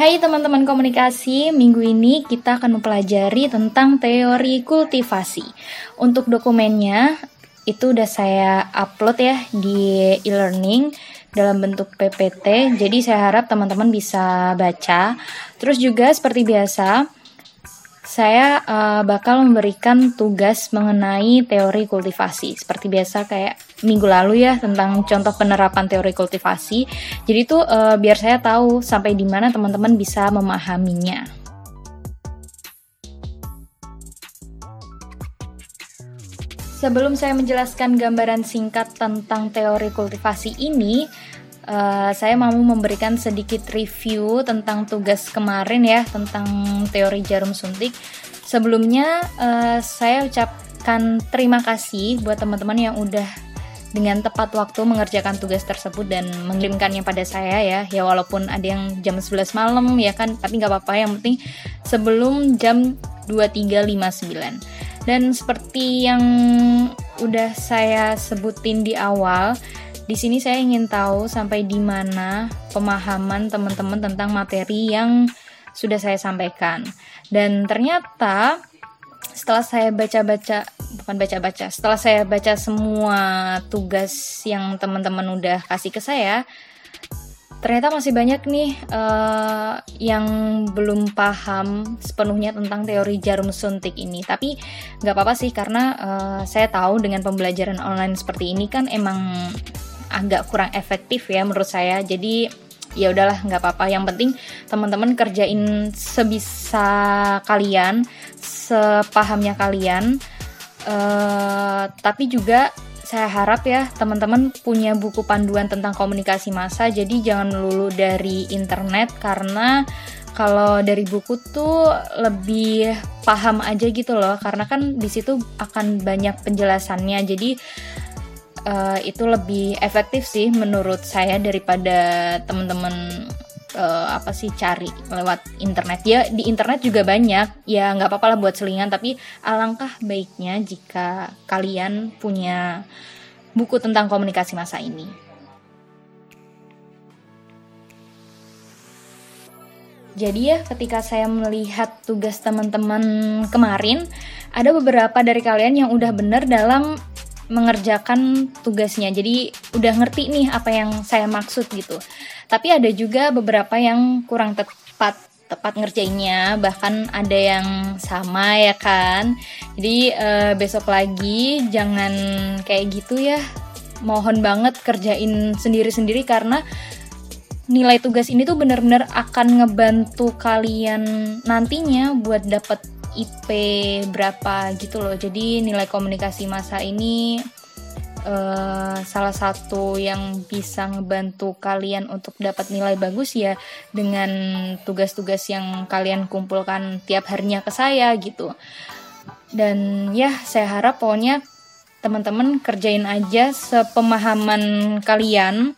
Hai teman-teman komunikasi, minggu ini kita akan mempelajari tentang teori kultivasi. Untuk dokumennya itu udah saya upload ya di e-learning dalam bentuk PPT. Jadi saya harap teman-teman bisa baca. Terus juga seperti biasa, saya uh, bakal memberikan tugas mengenai teori kultivasi. Seperti biasa kayak minggu lalu ya tentang contoh penerapan teori kultivasi. Jadi itu uh, biar saya tahu sampai di mana teman-teman bisa memahaminya. Sebelum saya menjelaskan gambaran singkat tentang teori kultivasi ini, uh, saya mau memberikan sedikit review tentang tugas kemarin ya tentang teori jarum suntik. Sebelumnya uh, saya ucapkan terima kasih buat teman-teman yang udah dengan tepat waktu mengerjakan tugas tersebut dan mengirimkannya pada saya ya. Ya walaupun ada yang jam 11 malam ya kan tapi nggak apa-apa. Yang penting sebelum jam 23.59 dan seperti yang udah saya sebutin di awal di sini saya ingin tahu sampai di mana pemahaman teman-teman tentang materi yang sudah saya sampaikan. Dan ternyata setelah saya baca-baca bukan baca-baca, setelah saya baca semua tugas yang teman-teman udah kasih ke saya, ternyata masih banyak nih uh, yang belum paham sepenuhnya tentang teori jarum suntik ini. Tapi nggak apa-apa sih karena uh, saya tahu dengan pembelajaran online seperti ini kan emang agak kurang efektif ya menurut saya. Jadi ya udahlah nggak apa-apa. Yang penting teman-teman kerjain sebisa kalian sepahamnya kalian. Uh, tapi juga saya harap ya teman-teman punya buku panduan tentang komunikasi massa. Jadi jangan melulu dari internet karena kalau dari buku tuh lebih paham aja gitu loh. Karena kan di situ akan banyak penjelasannya. Jadi uh, itu lebih efektif sih menurut saya daripada teman-teman uh, apa sih cari lewat internet ya di internet juga banyak ya nggak apa-apa lah buat selingan tapi alangkah baiknya jika kalian punya buku tentang komunikasi masa ini. Jadi ya ketika saya melihat tugas teman-teman kemarin ada beberapa dari kalian yang udah bener dalam mengerjakan tugasnya. Jadi udah ngerti nih apa yang saya maksud gitu. Tapi ada juga beberapa yang kurang tepat tepat ngerjainnya, bahkan ada yang sama ya kan. Jadi uh, besok lagi jangan kayak gitu ya. Mohon banget kerjain sendiri-sendiri karena nilai tugas ini tuh benar-benar akan ngebantu kalian nantinya buat dapet IP berapa gitu loh. Jadi nilai komunikasi masa ini uh, salah satu yang bisa ngebantu kalian untuk dapat nilai bagus ya dengan tugas-tugas yang kalian kumpulkan tiap harinya ke saya gitu. Dan ya saya harap pokoknya teman-teman kerjain aja sepemahaman kalian.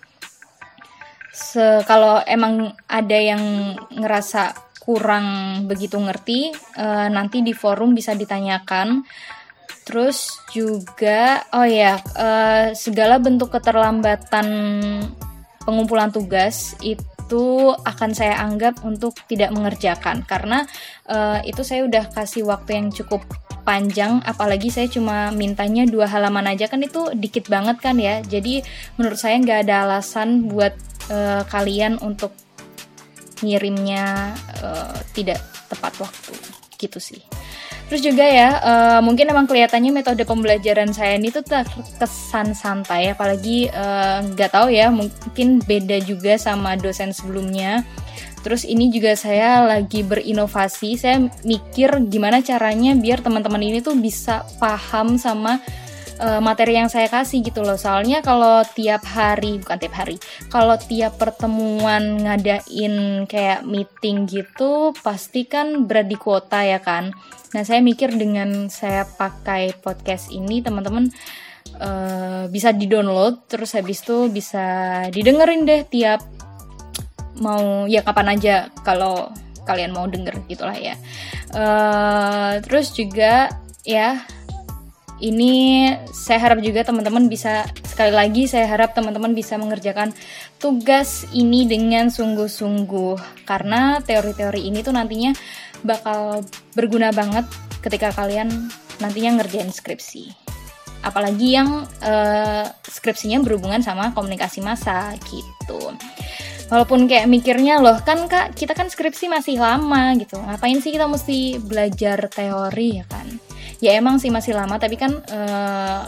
Se kalau emang ada yang ngerasa kurang begitu ngerti, uh, nanti di forum bisa ditanyakan. Terus juga, oh ya, uh, segala bentuk keterlambatan pengumpulan tugas itu akan saya anggap untuk tidak mengerjakan karena uh, itu saya udah kasih waktu yang cukup panjang apalagi saya cuma mintanya dua halaman aja kan itu dikit banget kan ya jadi menurut saya nggak ada alasan buat uh, kalian untuk ngirimnya uh, tidak tepat waktu gitu sih. Terus juga ya, uh, mungkin emang kelihatannya metode pembelajaran saya ini tuh terkesan santai, apalagi eh, nggak uh, tahu ya, mungkin beda juga sama dosen sebelumnya. Terus ini juga saya lagi berinovasi, saya mikir gimana caranya biar teman-teman ini tuh bisa paham sama uh, materi yang saya kasih gitu loh. Soalnya kalau tiap hari, bukan tiap hari, kalau tiap pertemuan ngadain kayak meeting gitu, pasti kan berat di kuota ya kan. Nah, saya mikir dengan saya pakai podcast ini, teman-teman uh, bisa di-download, terus habis itu bisa didengerin deh tiap mau ya kapan aja kalau kalian mau denger gitulah ya. Uh, terus juga ya ini saya harap juga teman-teman bisa sekali lagi saya harap teman-teman bisa mengerjakan tugas ini dengan sungguh-sungguh. Karena teori-teori ini tuh nantinya bakal berguna banget ketika kalian nantinya ngerjain skripsi. Apalagi yang uh, skripsinya berhubungan sama komunikasi massa gitu. Walaupun kayak mikirnya loh kan kak kita kan skripsi masih lama gitu. Ngapain sih kita mesti belajar teori ya kan ya emang sih masih lama tapi kan uh,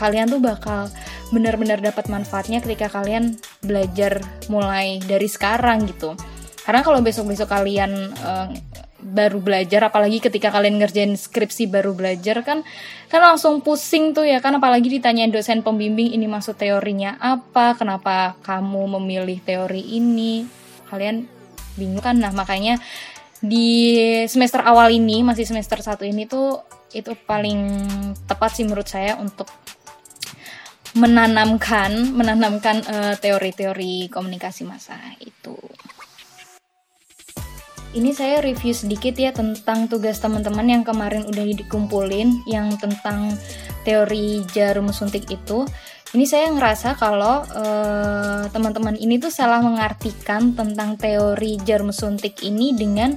kalian tuh bakal benar-benar dapat manfaatnya ketika kalian belajar mulai dari sekarang gitu. Karena kalau besok-besok kalian uh, baru belajar apalagi ketika kalian ngerjain skripsi baru belajar kan kan langsung pusing tuh ya kan apalagi ditanyain dosen pembimbing ini maksud teorinya apa kenapa kamu memilih teori ini? Kalian bingung kan? Nah makanya di semester awal ini masih semester satu ini tuh itu paling tepat sih menurut saya untuk menanamkan menanamkan uh, teori-teori komunikasi massa itu ini saya review sedikit ya tentang tugas teman-teman yang kemarin udah dikumpulin yang tentang teori jarum suntik itu. Ini saya ngerasa kalau uh, teman-teman ini tuh salah mengartikan tentang teori jarum suntik ini dengan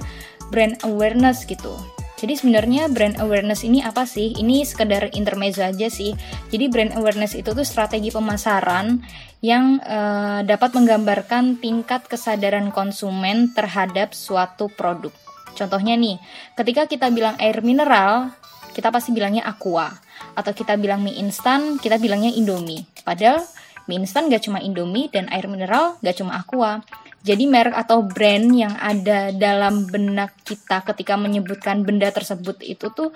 brand awareness gitu. Jadi sebenarnya brand awareness ini apa sih? Ini sekedar intermezzo aja sih. Jadi brand awareness itu tuh strategi pemasaran yang uh, dapat menggambarkan tingkat kesadaran konsumen terhadap suatu produk. Contohnya nih, ketika kita bilang air mineral, kita pasti bilangnya aqua. Atau kita bilang mie instan, kita bilangnya indomie. Padahal mie instan gak cuma indomie dan air mineral gak cuma aqua. Jadi merek atau brand yang ada dalam benak kita ketika menyebutkan benda tersebut itu tuh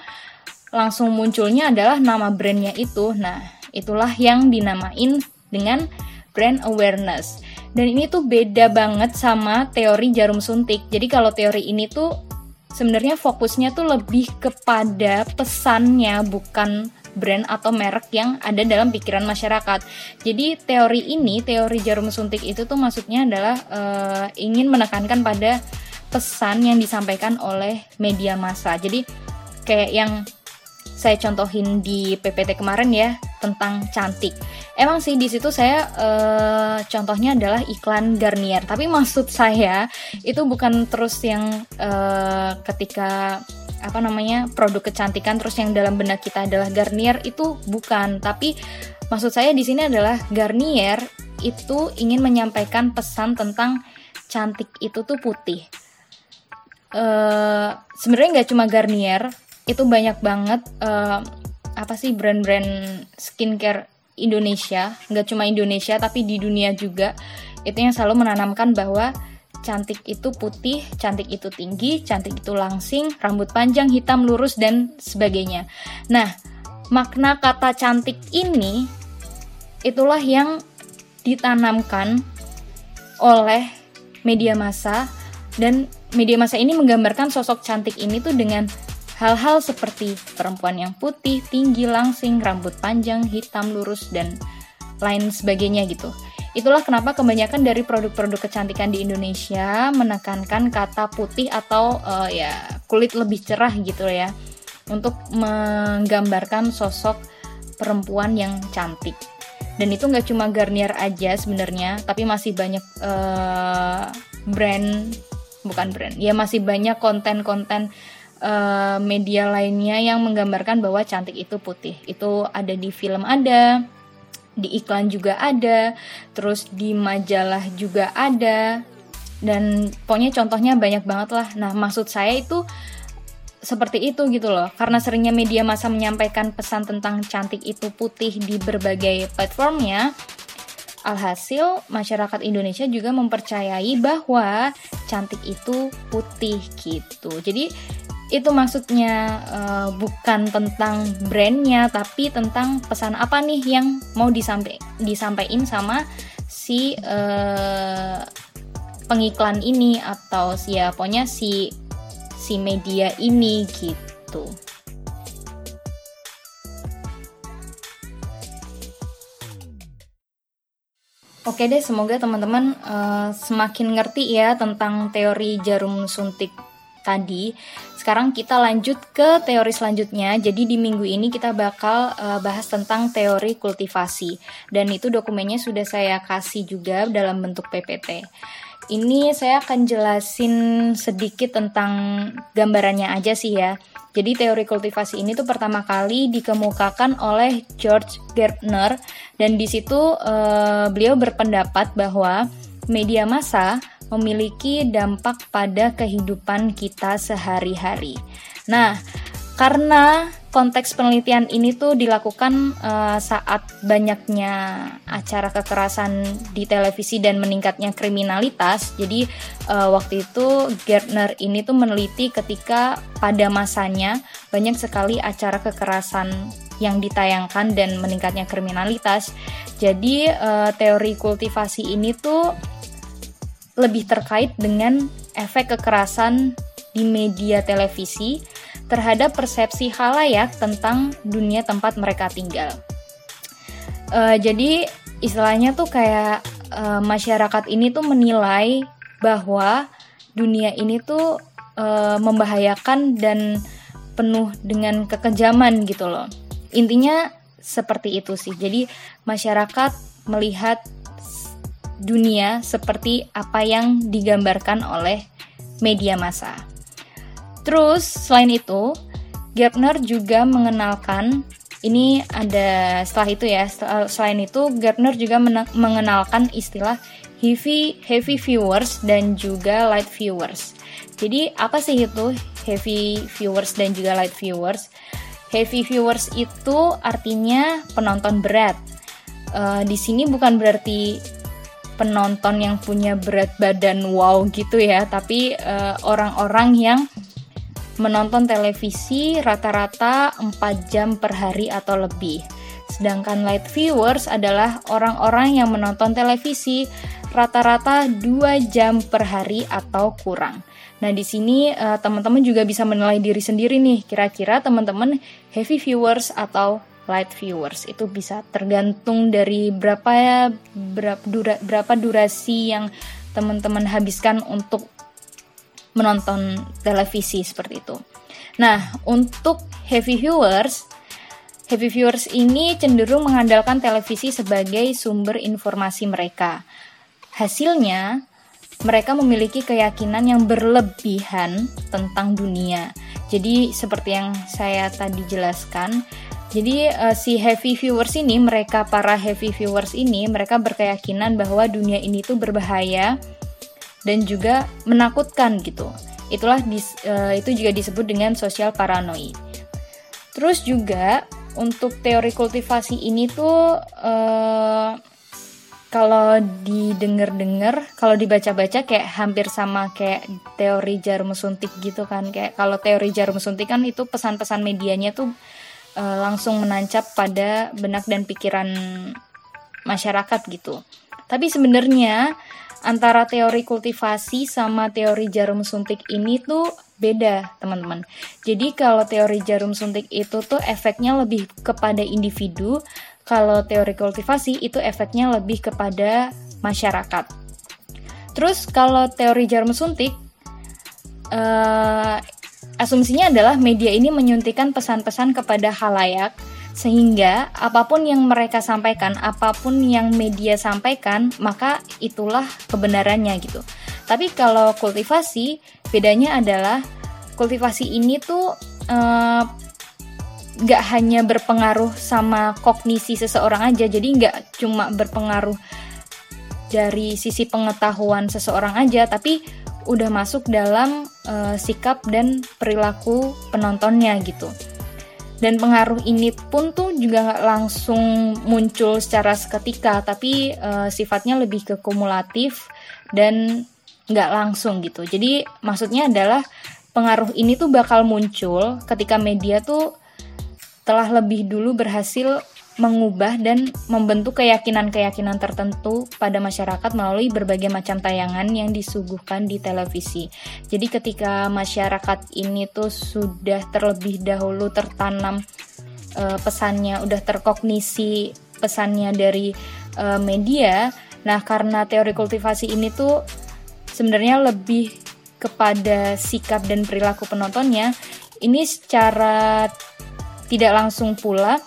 langsung munculnya adalah nama brandnya itu. Nah, itulah yang dinamain dengan brand awareness. Dan ini tuh beda banget sama teori jarum suntik. Jadi kalau teori ini tuh sebenarnya fokusnya tuh lebih kepada pesannya bukan brand atau merek yang ada dalam pikiran masyarakat. Jadi teori ini, teori jarum suntik itu tuh maksudnya adalah uh, ingin menekankan pada pesan yang disampaikan oleh media massa. Jadi kayak yang saya contohin di PPT kemarin ya tentang cantik. Emang sih di situ saya uh, contohnya adalah iklan Garnier. Tapi maksud saya itu bukan terus yang uh, ketika apa namanya produk kecantikan terus yang dalam benak kita adalah Garnier itu bukan. Tapi maksud saya di sini adalah Garnier itu ingin menyampaikan pesan tentang cantik itu tuh putih. Uh, sebenarnya nggak cuma Garnier itu banyak banget uh, apa sih brand-brand skincare Indonesia. Nggak cuma Indonesia tapi di dunia juga. Itu yang selalu menanamkan bahwa cantik itu putih, cantik itu tinggi, cantik itu langsing, rambut panjang, hitam, lurus, dan sebagainya. Nah, makna kata cantik ini itulah yang ditanamkan oleh media massa dan media massa ini menggambarkan sosok cantik ini tuh dengan hal-hal seperti perempuan yang putih, tinggi, langsing, rambut panjang, hitam, lurus, dan lain sebagainya gitu. Itulah kenapa kebanyakan dari produk-produk kecantikan di Indonesia menekankan kata putih atau uh, ya kulit lebih cerah gitu ya untuk menggambarkan sosok perempuan yang cantik. Dan itu nggak cuma Garnier aja sebenarnya, tapi masih banyak uh, brand bukan brand, ya masih banyak konten-konten uh, media lainnya yang menggambarkan bahwa cantik itu putih. Itu ada di film ada, di iklan juga ada, terus di majalah juga ada, dan pokoknya contohnya banyak banget lah. Nah, maksud saya itu seperti itu gitu loh, karena seringnya media massa menyampaikan pesan tentang cantik itu putih di berbagai platformnya. Alhasil, masyarakat Indonesia juga mempercayai bahwa cantik itu putih gitu. Jadi, itu maksudnya uh, bukan tentang brandnya tapi tentang pesan apa nih yang mau disampai disampaikan sama si uh, pengiklan ini atau siapanya si si media ini gitu. Oke deh, semoga teman-teman uh, semakin ngerti ya tentang teori jarum suntik tadi. Sekarang kita lanjut ke teori selanjutnya. Jadi di minggu ini kita bakal uh, bahas tentang teori kultivasi dan itu dokumennya sudah saya kasih juga dalam bentuk PPT. Ini saya akan jelasin sedikit tentang gambarannya aja sih ya. Jadi teori kultivasi ini tuh pertama kali dikemukakan oleh George Gardner dan di situ uh, beliau berpendapat bahwa media massa memiliki dampak pada kehidupan kita sehari-hari. Nah, karena konteks penelitian ini tuh dilakukan uh, saat banyaknya acara kekerasan di televisi dan meningkatnya kriminalitas. Jadi uh, waktu itu Gardner ini tuh meneliti ketika pada masanya banyak sekali acara kekerasan yang ditayangkan dan meningkatnya kriminalitas. Jadi uh, teori kultivasi ini tuh lebih terkait dengan efek kekerasan di media televisi terhadap persepsi halayak tentang dunia tempat mereka tinggal. Uh, jadi istilahnya tuh kayak uh, masyarakat ini tuh menilai bahwa dunia ini tuh uh, membahayakan dan penuh dengan kekejaman gitu loh. Intinya seperti itu sih. Jadi masyarakat melihat dunia seperti apa yang digambarkan oleh media massa. Terus selain itu, Gardner juga mengenalkan ini ada setelah itu ya selain itu Gardner juga mengenalkan istilah heavy heavy viewers dan juga light viewers. Jadi apa sih itu heavy viewers dan juga light viewers? Heavy viewers itu artinya penonton berat. Uh, di sini bukan berarti penonton yang punya berat badan wow gitu ya, tapi eh, orang-orang uh, yang menonton televisi rata-rata 4 jam per hari atau lebih. Sedangkan light viewers adalah orang-orang yang menonton televisi rata-rata 2 jam per hari atau kurang. Nah, di sini uh, teman-teman juga bisa menilai diri sendiri nih, kira-kira teman-teman heavy viewers atau light viewers itu bisa tergantung dari berapa ya berapa, dura, berapa durasi yang teman-teman habiskan untuk menonton televisi seperti itu. Nah, untuk heavy viewers, heavy viewers ini cenderung mengandalkan televisi sebagai sumber informasi mereka. Hasilnya, mereka memiliki keyakinan yang berlebihan tentang dunia. Jadi, seperti yang saya tadi jelaskan, jadi uh, si heavy viewers ini, mereka para heavy viewers ini, mereka berkeyakinan bahwa dunia ini tuh berbahaya dan juga menakutkan gitu. Itulah uh, itu juga disebut dengan social paranoid. Terus juga untuk teori kultivasi ini tuh uh, kalau didengar-dengar, kalau dibaca-baca kayak hampir sama kayak teori jarum suntik gitu kan. Kayak kalau teori jarum suntik kan itu pesan-pesan medianya tuh uh, langsung menancap pada benak dan pikiran masyarakat gitu. Tapi sebenarnya antara teori kultivasi sama teori jarum suntik ini tuh beda, teman-teman. Jadi kalau teori jarum suntik itu tuh efeknya lebih kepada individu, kalau teori kultivasi itu efeknya lebih kepada masyarakat. Terus kalau teori jarum suntik uh, Asumsinya adalah media ini menyuntikkan pesan-pesan kepada halayak sehingga apa pun yang mereka sampaikan, apa pun yang media sampaikan, maka itulah kebenarannya gitu. Tapi kalau kultivasi, bedanya adalah kultivasi ini tuh uh, gak hanya berpengaruh sama kognisi seseorang aja, jadi gak cuma berpengaruh dari sisi pengetahuan seseorang aja, tapi udah masuk dalam uh, sikap dan perilaku penontonnya gitu. Dan pengaruh ini pun tuh juga nggak langsung muncul secara seketika, tapi uh, sifatnya lebih ke kumulatif dan nggak langsung gitu. Jadi maksudnya adalah pengaruh ini tuh bakal muncul ketika media tuh telah lebih dulu berhasil mengubah dan membentuk keyakinan-keyakinan tertentu pada masyarakat melalui berbagai macam tayangan yang disuguhkan di televisi. Jadi ketika masyarakat ini tuh sudah terlebih dahulu tertanam uh, pesannya, udah terkognisi pesannya dari uh, media. Nah, karena teori kultivasi ini tuh sebenarnya lebih kepada sikap dan perilaku penontonnya, ini secara tidak langsung pula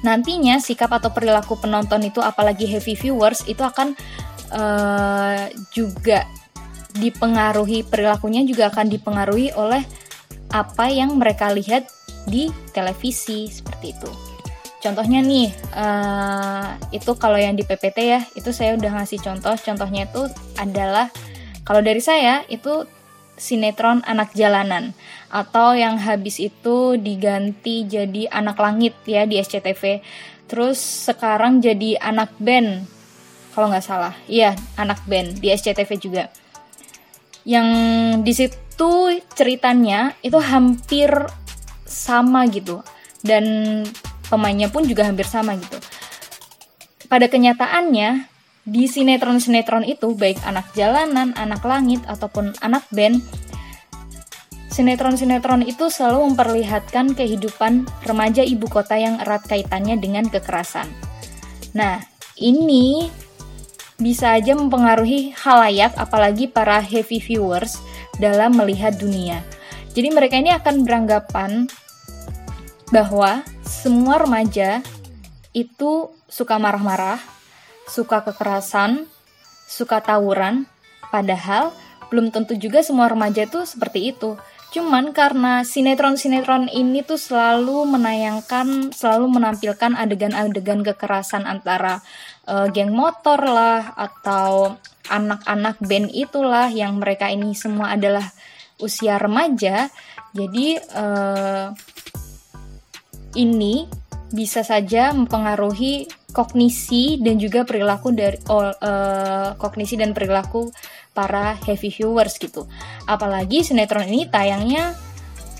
nantinya sikap atau perilaku penonton itu apalagi heavy viewers itu akan uh, juga dipengaruhi perilakunya juga akan dipengaruhi oleh apa yang mereka lihat di televisi seperti itu. Contohnya nih, uh, itu kalau yang di PPT ya, itu saya udah ngasih contoh. Contohnya itu adalah kalau dari saya itu sinetron anak jalanan. Atau yang habis itu diganti jadi anak langit ya di SCTV terus sekarang jadi anak band kalau nggak salah. Iya anak band di SCTV juga. Yang di situ ceritanya itu hampir sama gitu. Dan pemainnya pun juga hampir sama gitu. Pada kenyataannya di sinetron-sinetron itu baik anak jalanan, anak langit ataupun anak band Sinetron-sinetron itu selalu memperlihatkan kehidupan remaja ibu kota yang erat kaitannya dengan kekerasan. Nah, ini bisa aja mempengaruhi halayak apalagi para heavy viewers dalam melihat dunia. Jadi mereka ini akan beranggapan bahwa semua remaja itu suka marah-marah, suka kekerasan, suka tawuran, padahal belum tentu juga semua remaja itu seperti itu. Cuman karena sinetron-sinetron ini tuh selalu menayangkan, selalu menampilkan adegan-adegan kekerasan antara uh, geng motor lah atau anak-anak band itulah yang mereka ini semua adalah usia remaja. Jadi uh, ini bisa saja mempengaruhi kognisi dan juga perilaku dari uh, kognisi dan perilaku para heavy viewers gitu. Apalagi sinetron ini tayangnya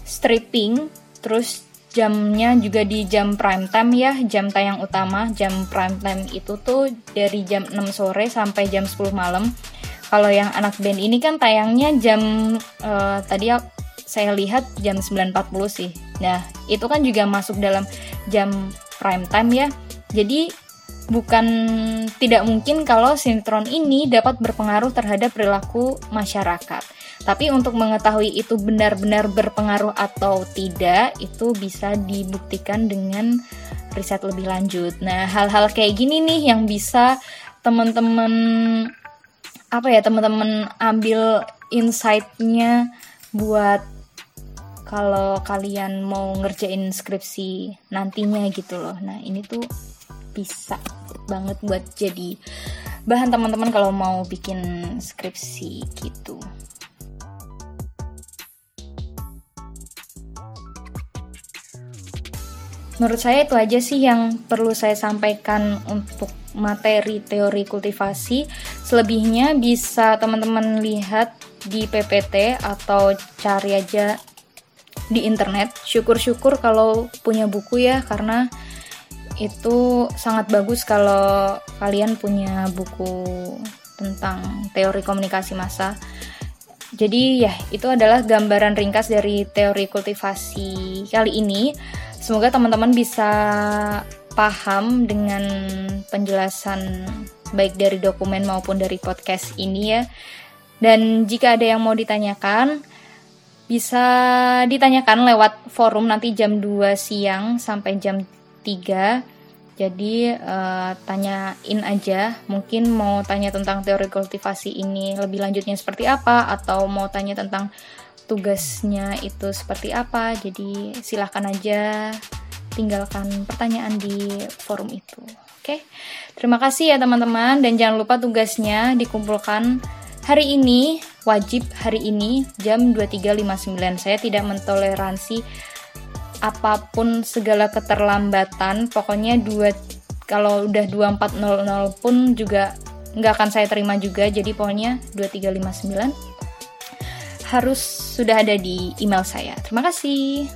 stripping, terus jamnya juga di jam prime time ya, jam tayang utama, jam prime time itu tuh dari jam 6 sore sampai jam 10 malam. Kalau yang anak band ini kan tayangnya jam uh, tadi saya lihat jam 9.40 sih. Nah, itu kan juga masuk dalam jam prime time ya. Jadi bukan tidak mungkin kalau sinetron ini dapat berpengaruh terhadap perilaku masyarakat. Tapi untuk mengetahui itu benar-benar berpengaruh atau tidak, itu bisa dibuktikan dengan riset lebih lanjut. Nah, hal-hal kayak gini nih yang bisa teman-teman apa ya, teman-teman ambil insight-nya buat kalau kalian mau ngerjain skripsi nantinya gitu loh. Nah, ini tuh bisa banget buat jadi bahan teman-teman kalau mau bikin skripsi gitu. Menurut saya itu aja sih yang perlu saya sampaikan untuk materi teori kultivasi. Selebihnya bisa teman-teman lihat di PPT atau cari aja di internet. Syukur-syukur kalau punya buku ya karena itu sangat bagus kalau kalian punya buku tentang teori komunikasi massa. Jadi ya, itu adalah gambaran ringkas dari teori kultivasi kali ini. Semoga teman-teman bisa paham dengan penjelasan baik dari dokumen maupun dari podcast ini ya. Dan jika ada yang mau ditanyakan, bisa ditanyakan lewat forum nanti jam 2 siang sampai jam 3 jadi uh, tanyain aja. Mungkin mau tanya tentang teori kultivasi ini lebih lanjutnya seperti apa atau mau tanya tentang tugasnya itu seperti apa. Jadi silahkan aja tinggalkan pertanyaan di forum itu. Oke? Terima kasih ya teman-teman. Dan jangan lupa tugasnya dikumpulkan hari ini wajib hari ini jam 23.59 saya tidak mentoleransi apa pun segala keterlambatan pokoknya dua kalau udah 2400 pun juga nggak akan saya terima juga. Jadi pokoknya 2359 harus sudah ada di email saya. Terima kasih